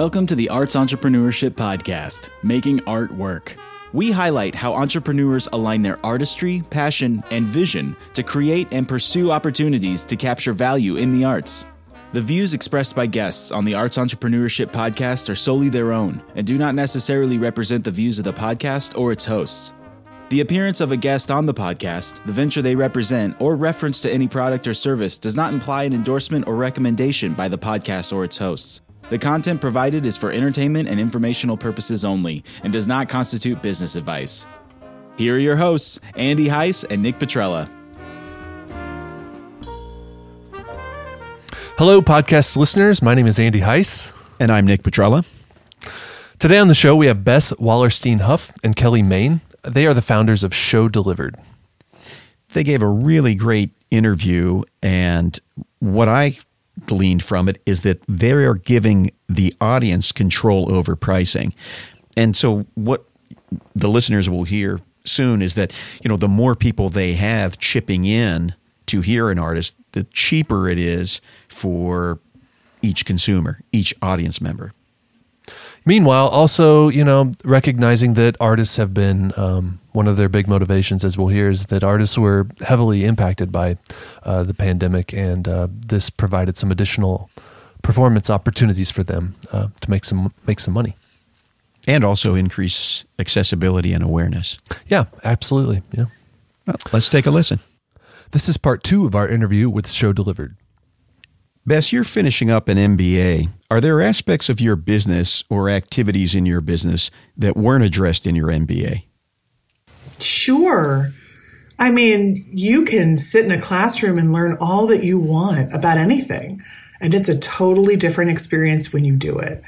Welcome to the Arts Entrepreneurship Podcast, Making Art Work. We highlight how entrepreneurs align their artistry, passion, and vision to create and pursue opportunities to capture value in the arts. The views expressed by guests on the Arts Entrepreneurship Podcast are solely their own and do not necessarily represent the views of the podcast or its hosts. The appearance of a guest on the podcast, the venture they represent, or reference to any product or service does not imply an endorsement or recommendation by the podcast or its hosts. The content provided is for entertainment and informational purposes only and does not constitute business advice. Here are your hosts, Andy Heiss and Nick Petrella. Hello, podcast listeners. My name is Andy Heiss. And I'm Nick Petrella. Today on the show, we have Bess Wallerstein Huff and Kelly Main. They are the founders of Show Delivered. They gave a really great interview, and what I gleaned from it is that they are giving the audience control over pricing. And so, what the listeners will hear soon is that, you know, the more people they have chipping in to hear an artist, the cheaper it is for each consumer, each audience member. Meanwhile, also, you know, recognizing that artists have been um, one of their big motivations, as we'll hear, is that artists were heavily impacted by uh, the pandemic, and uh, this provided some additional performance opportunities for them uh, to make some make some money, and also increase accessibility and awareness. Yeah, absolutely. Yeah. Well, let's take a listen. This is part two of our interview with Show Delivered. Bess, you're finishing up an MBA. Are there aspects of your business or activities in your business that weren't addressed in your MBA? Sure. I mean, you can sit in a classroom and learn all that you want about anything, and it's a totally different experience when you do it.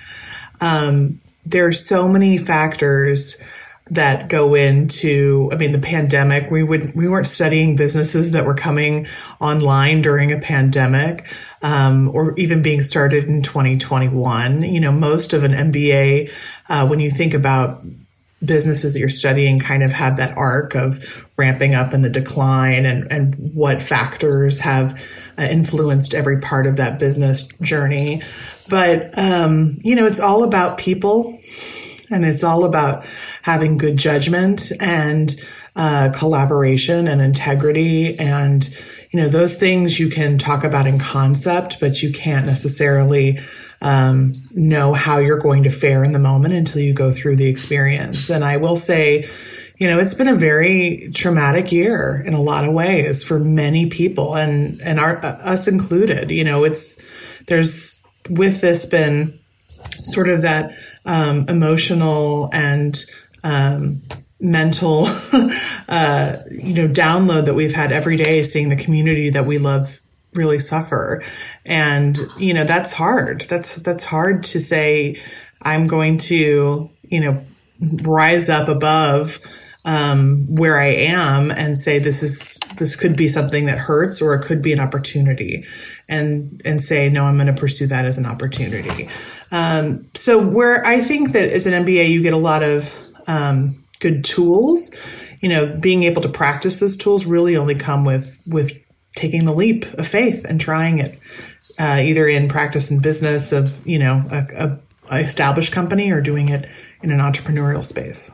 Um, there are so many factors that go into i mean the pandemic we would we weren't studying businesses that were coming online during a pandemic um, or even being started in 2021 you know most of an mba uh, when you think about businesses that you're studying kind of have that arc of ramping up and the decline and, and what factors have uh, influenced every part of that business journey. But um, you know it's all about people and it's all about having good judgment and uh, collaboration and integrity. And, you know, those things you can talk about in concept, but you can't necessarily um, know how you're going to fare in the moment until you go through the experience. And I will say, you know, it's been a very traumatic year in a lot of ways for many people and, and our, uh, us included. You know, it's, there's with this been sort of that um, emotional and um, mental, uh, you know, download that we've had every day, seeing the community that we love really suffer, and you know that's hard. That's that's hard to say. I'm going to, you know, rise up above um, where I am and say this is this could be something that hurts or it could be an opportunity, and and say no, I'm going to pursue that as an opportunity. Um, so where I think that as an MBA, you get a lot of um, good tools. You know, being able to practice those tools really only come with with taking the leap of faith and trying it, uh, either in practice and business of you know a, a, a established company or doing it in an entrepreneurial space.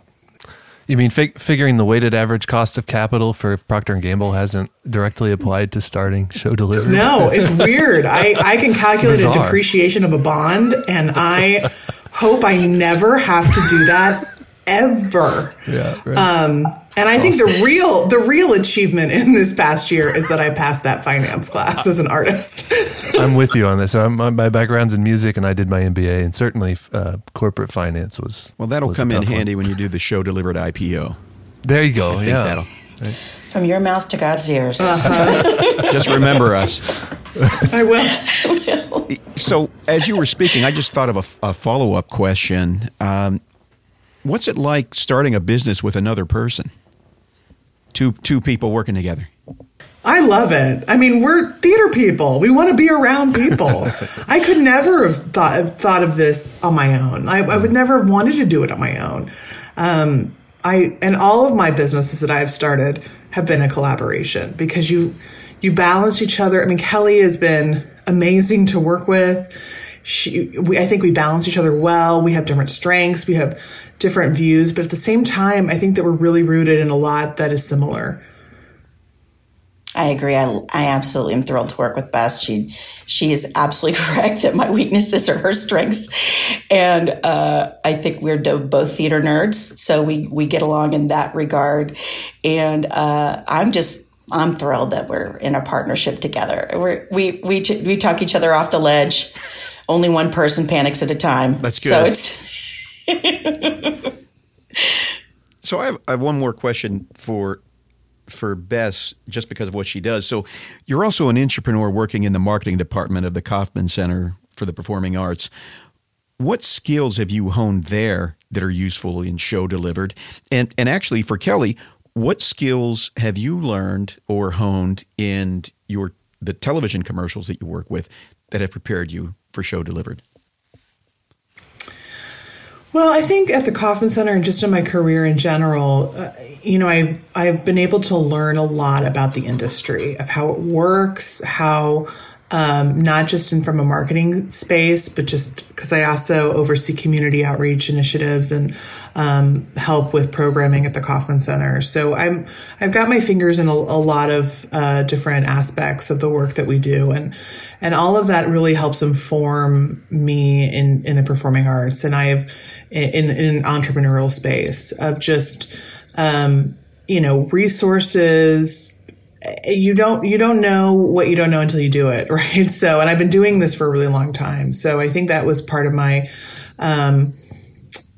You mean fig- figuring the weighted average cost of capital for Procter and Gamble hasn't directly applied to starting show delivery? No, it's weird. I, I can calculate a depreciation of a bond, and I hope I never have to do that ever. Yeah. Right. Um, and I awesome. think the real the real achievement in this past year is that I passed that finance class as an artist. I'm with you on this. So my background's in music, and I did my MBA, and certainly uh, corporate finance was well. That'll was come in handy one. when you do the show delivered IPO. There you go. yeah. That'll, right. From your mouth to God's ears. Uh-huh. just remember us. I will. so, as you were speaking, I just thought of a, a follow up question. Um, what's it like starting a business with another person? Two two people working together? I love it. I mean, we're theater people. We want to be around people. I could never have thought have thought of this on my own. I, I, would never have wanted to do it on my own. Um, I and all of my businesses that I've started have been a collaboration because you you balance each other. I mean, Kelly has been amazing to work with she, we, I think we balance each other well. We have different strengths. We have different views, but at the same time, I think that we're really rooted in a lot that is similar. I agree. I, I absolutely am thrilled to work with Bess. She she is absolutely correct that my weaknesses are her strengths, and uh, I think we're both theater nerds, so we we get along in that regard. And uh, I'm just I'm thrilled that we're in a partnership together. We're, we we we talk each other off the ledge only one person panics at a time. That's good. So it's. so I have, I have one more question for for Bess, just because of what she does. So you're also an entrepreneur working in the marketing department of the Kauffman Center for the Performing Arts. What skills have you honed there that are useful in show delivered? And and actually for Kelly, what skills have you learned or honed in your the television commercials that you work with that have prepared you for show delivered? Well, I think at the Kauffman Center and just in my career in general, uh, you know, I I've been able to learn a lot about the industry of how it works, how um, not just in from a marketing space, but just because I also oversee community outreach initiatives and um, help with programming at the Kauffman Center. So I'm I've got my fingers in a, a lot of uh, different aspects of the work that we do, and and all of that really helps inform me in in the performing arts, and I've in in an entrepreneurial space of just um, you know resources you don't you don't know what you don't know until you do it right? So and i've been doing this for a really long time. So i think that was part of my um,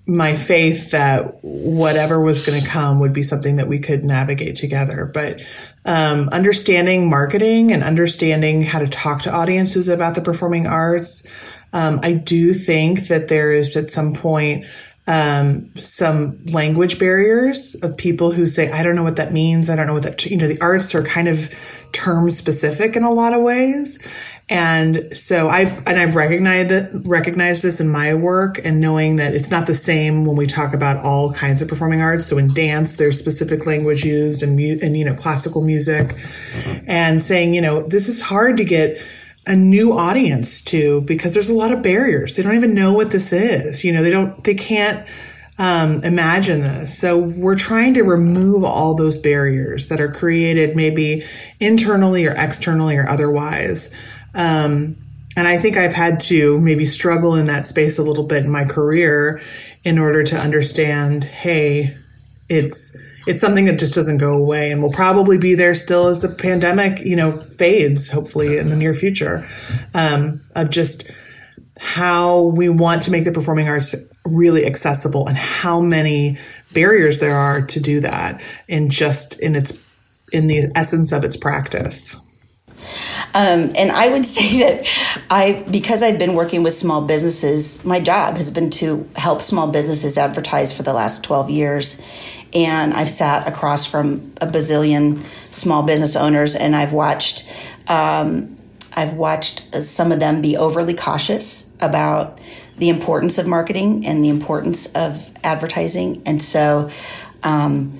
my faith that whatever was going to come would be something that we could navigate together. But um, understanding marketing and understanding how to talk to audiences about the performing arts um, i do think that there is at some point um, some language barriers of people who say, I don't know what that means. I don't know what that, you know, the arts are kind of term specific in a lot of ways. And so I've, and I've recognized that, recognized this in my work and knowing that it's not the same when we talk about all kinds of performing arts. So in dance, there's specific language used and, and, you know, classical music and saying, you know, this is hard to get, a new audience to because there's a lot of barriers. They don't even know what this is. You know, they don't, they can't um, imagine this. So we're trying to remove all those barriers that are created maybe internally or externally or otherwise. Um, and I think I've had to maybe struggle in that space a little bit in my career in order to understand, hey, it's, it's something that just doesn't go away and will probably be there still as the pandemic, you know, fades, hopefully in the near future, um, of just how we want to make the performing arts really accessible and how many barriers there are to do that in just in its in the essence of its practice. Um, and I would say that I, because I've been working with small businesses, my job has been to help small businesses advertise for the last 12 years and I've sat across from a bazillion small business owners, and I've watched. Um, I've watched some of them be overly cautious about the importance of marketing and the importance of advertising, and so um,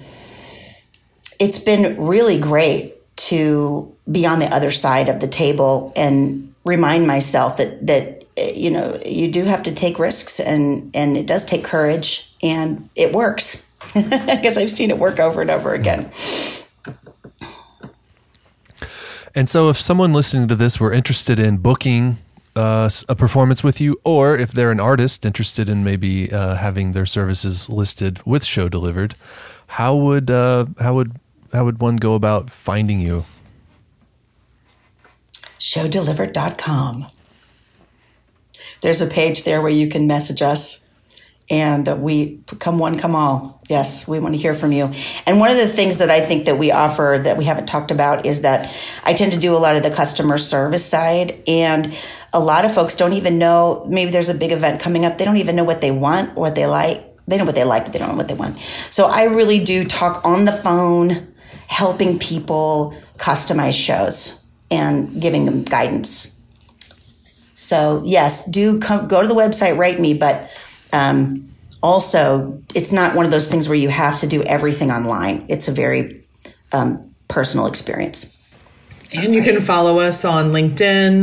it's been really great to be on the other side of the table and remind myself that that you know you do have to take risks and and it does take courage and it works because I've seen it work over and over again. And so, if someone listening to this were interested in booking uh, a performance with you, or if they're an artist interested in maybe uh, having their services listed with Show Delivered, how would uh, how would how would one go about finding you? Showdelivered.com. There's a page there where you can message us and we come one come all. Yes we want to hear from you. And one of the things that i think that we offer that we haven't talked about is that i tend to do a lot of the customer service side and a lot of folks don't even know maybe there's a big event coming up they don't even know what they want or what they like they know what they like but they don't know what they want. So i really do talk on the phone helping people customize shows and giving them guidance so yes do come, go to the website write me but um, also, it's not one of those things where you have to do everything online. It's a very um, personal experience. And you can follow us on LinkedIn,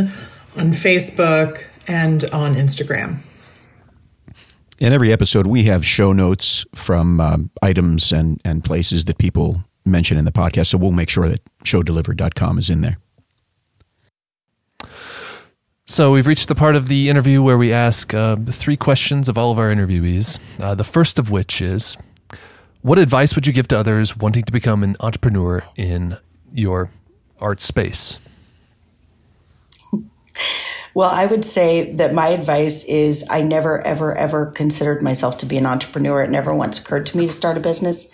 on Facebook, and on Instagram. In every episode, we have show notes from um, items and, and places that people mention in the podcast. So we'll make sure that showdelivered.com is in there. So we've reached the part of the interview where we ask uh, three questions of all of our interviewees. Uh, the first of which is, what advice would you give to others wanting to become an entrepreneur in your art space? Well, I would say that my advice is I never, ever, ever considered myself to be an entrepreneur. It never once occurred to me to start a business.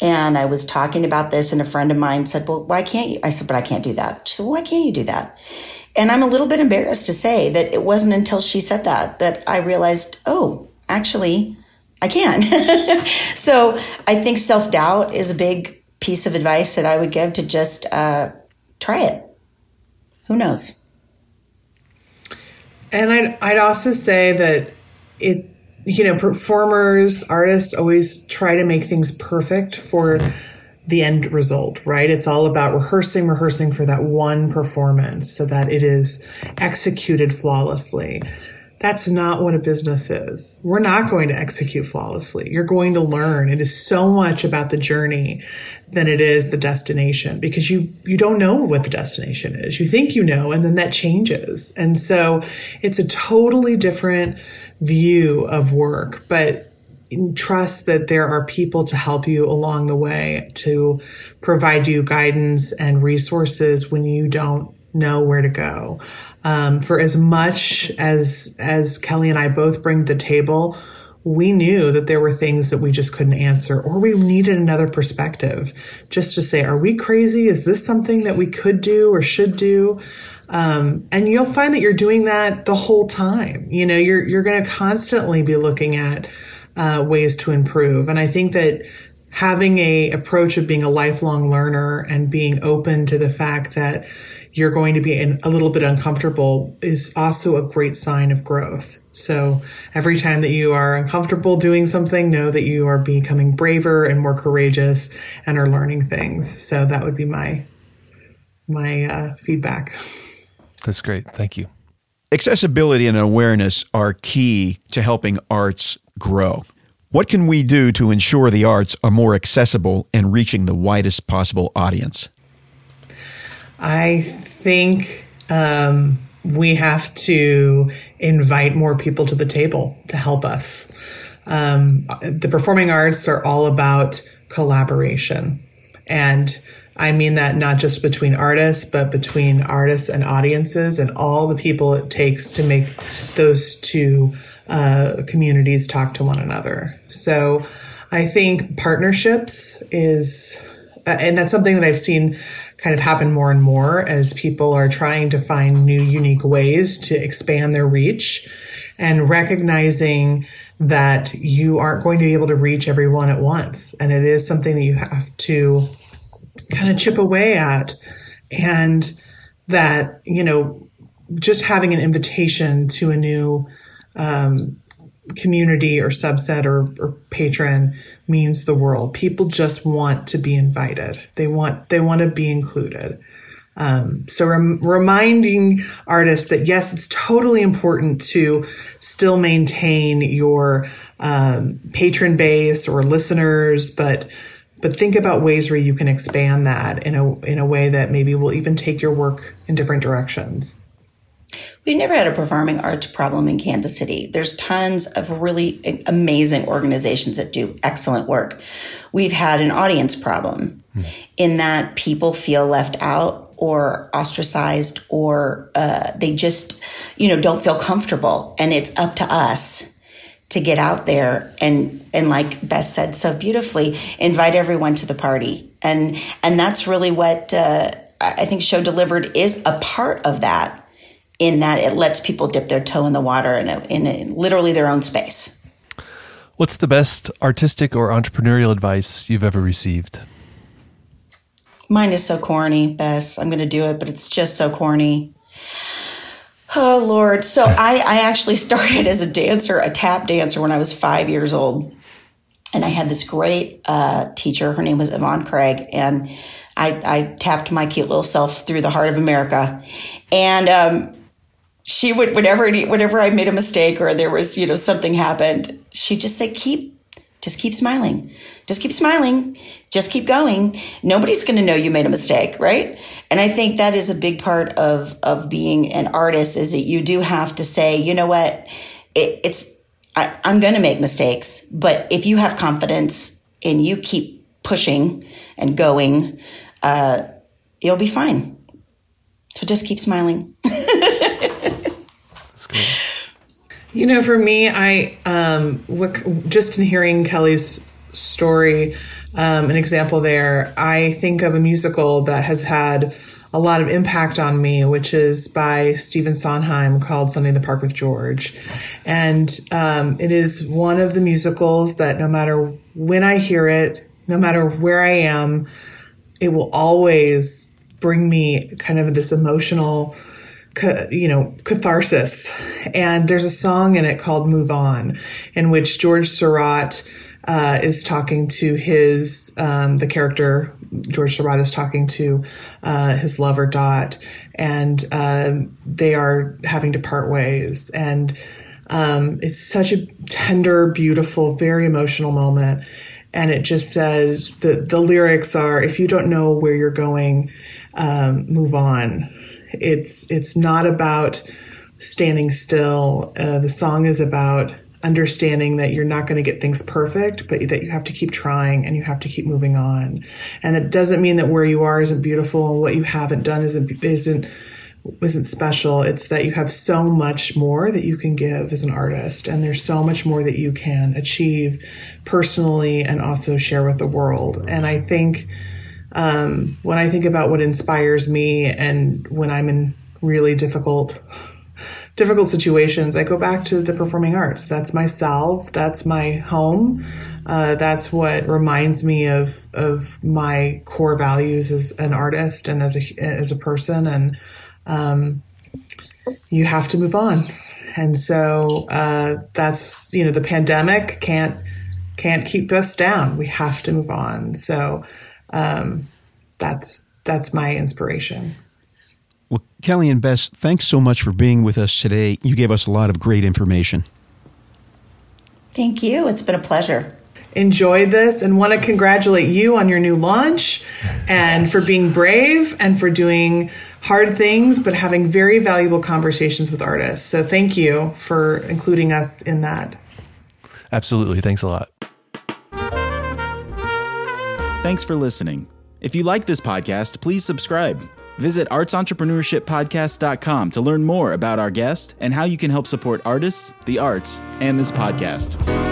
And I was talking about this, and a friend of mine said, Well, why can't you? I said, But I can't do that. She said, Well, why can't you do that? And I'm a little bit embarrassed to say that it wasn't until she said that that I realized, oh, actually, I can. so I think self doubt is a big piece of advice that I would give to just uh, try it. Who knows? And I'd, I'd also say that it, you know, performers, artists always try to make things perfect for the end result, right? It's all about rehearsing, rehearsing for that one performance so that it is executed flawlessly. That's not what a business is. We're not going to execute flawlessly. You're going to learn. It is so much about the journey than it is the destination because you, you don't know what the destination is. You think you know, and then that changes. And so it's a totally different view of work, but trust that there are people to help you along the way to provide you guidance and resources when you don't know where to go. Um, for as much as as Kelly and I both bring to the table, we knew that there were things that we just couldn't answer, or we needed another perspective, just to say, "Are we crazy? Is this something that we could do or should do?" Um, and you'll find that you're doing that the whole time. You know, you're you're going to constantly be looking at uh, ways to improve, and I think that having a approach of being a lifelong learner and being open to the fact that you're going to be in, a little bit uncomfortable is also a great sign of growth. So every time that you are uncomfortable doing something, know that you are becoming braver and more courageous and are learning things. So that would be my my uh, feedback. That's great. Thank you. Accessibility and awareness are key to helping arts grow. What can we do to ensure the arts are more accessible and reaching the widest possible audience? I think um, we have to invite more people to the table to help us. Um, the performing arts are all about collaboration. And I mean that not just between artists, but between artists and audiences and all the people it takes to make those two uh, communities talk to one another. So I think partnerships is, uh, and that's something that I've seen kind of happen more and more as people are trying to find new, unique ways to expand their reach and recognizing that you aren't going to be able to reach everyone at once. And it is something that you have to kind of chip away at. And that, you know, just having an invitation to a new um, community or subset or, or patron means the world. People just want to be invited. They want they want to be included. Um, so rem- reminding artists that yes, it's totally important to still maintain your um, patron base or listeners, but but think about ways where you can expand that in a in a way that maybe will even take your work in different directions. We've never had a performing arts problem in Kansas City. There's tons of really amazing organizations that do excellent work. We've had an audience problem hmm. in that people feel left out or ostracized or uh, they just, you know, don't feel comfortable. And it's up to us to get out there and and like Bess said so beautifully, invite everyone to the party. And and that's really what uh, I think Show Delivered is a part of that in that it lets people dip their toe in the water in, a, in a, literally their own space. What's the best artistic or entrepreneurial advice you've ever received? Mine is so corny, Bess. I'm going to do it, but it's just so corny. Oh, Lord. So I, I actually started as a dancer, a tap dancer, when I was five years old. And I had this great uh, teacher. Her name was Yvonne Craig. And I, I tapped my cute little self through the heart of America. And um, she would whenever whenever I made a mistake or there was you know something happened, she'd just say, "Keep, just keep smiling, just keep smiling, just keep going. Nobody's going to know you made a mistake, right?" And I think that is a big part of of being an artist is that you do have to say, you know what, it, it's I, I'm going to make mistakes, but if you have confidence and you keep pushing and going, uh, you'll be fine. So just keep smiling. That's cool. You know, for me, I um, just in hearing Kelly's story, um, an example there, I think of a musical that has had a lot of impact on me, which is by Stephen Sondheim called Sunday in the Park with George. And um, it is one of the musicals that no matter when I hear it, no matter where I am, it will always bring me kind of this emotional, you know, catharsis. And there's a song in it called Move On, in which George Seurat uh, is talking to his, um, the character George Seurat is talking to uh, his lover Dot, and uh, they are having to part ways. And um, it's such a tender, beautiful, very emotional moment. And it just says the the lyrics are, "If you don't know where you're going, um, move on." It's it's not about standing still. Uh, the song is about understanding that you're not going to get things perfect, but that you have to keep trying and you have to keep moving on. And that doesn't mean that where you are isn't beautiful and what you haven't done isn't, isn't, isn't special. It's that you have so much more that you can give as an artist. And there's so much more that you can achieve personally and also share with the world. And I think, um, when I think about what inspires me and when I'm in really difficult difficult situations, I go back to the performing arts. That's my. That's my home. Uh, that's what reminds me of of my core values as an artist and as a as a person. And um, you have to move on. And so uh, that's you know the pandemic can't can't keep us down. We have to move on. So um, that's that's my inspiration. Well, Kelly and Bess, thanks so much for being with us today. You gave us a lot of great information. Thank you. It's been a pleasure. Enjoyed this and want to congratulate you on your new launch and yes. for being brave and for doing hard things, but having very valuable conversations with artists. So thank you for including us in that. Absolutely. Thanks a lot. Thanks for listening. If you like this podcast, please subscribe. Visit artsentrepreneurshippodcast.com to learn more about our guest and how you can help support artists, the arts, and this podcast.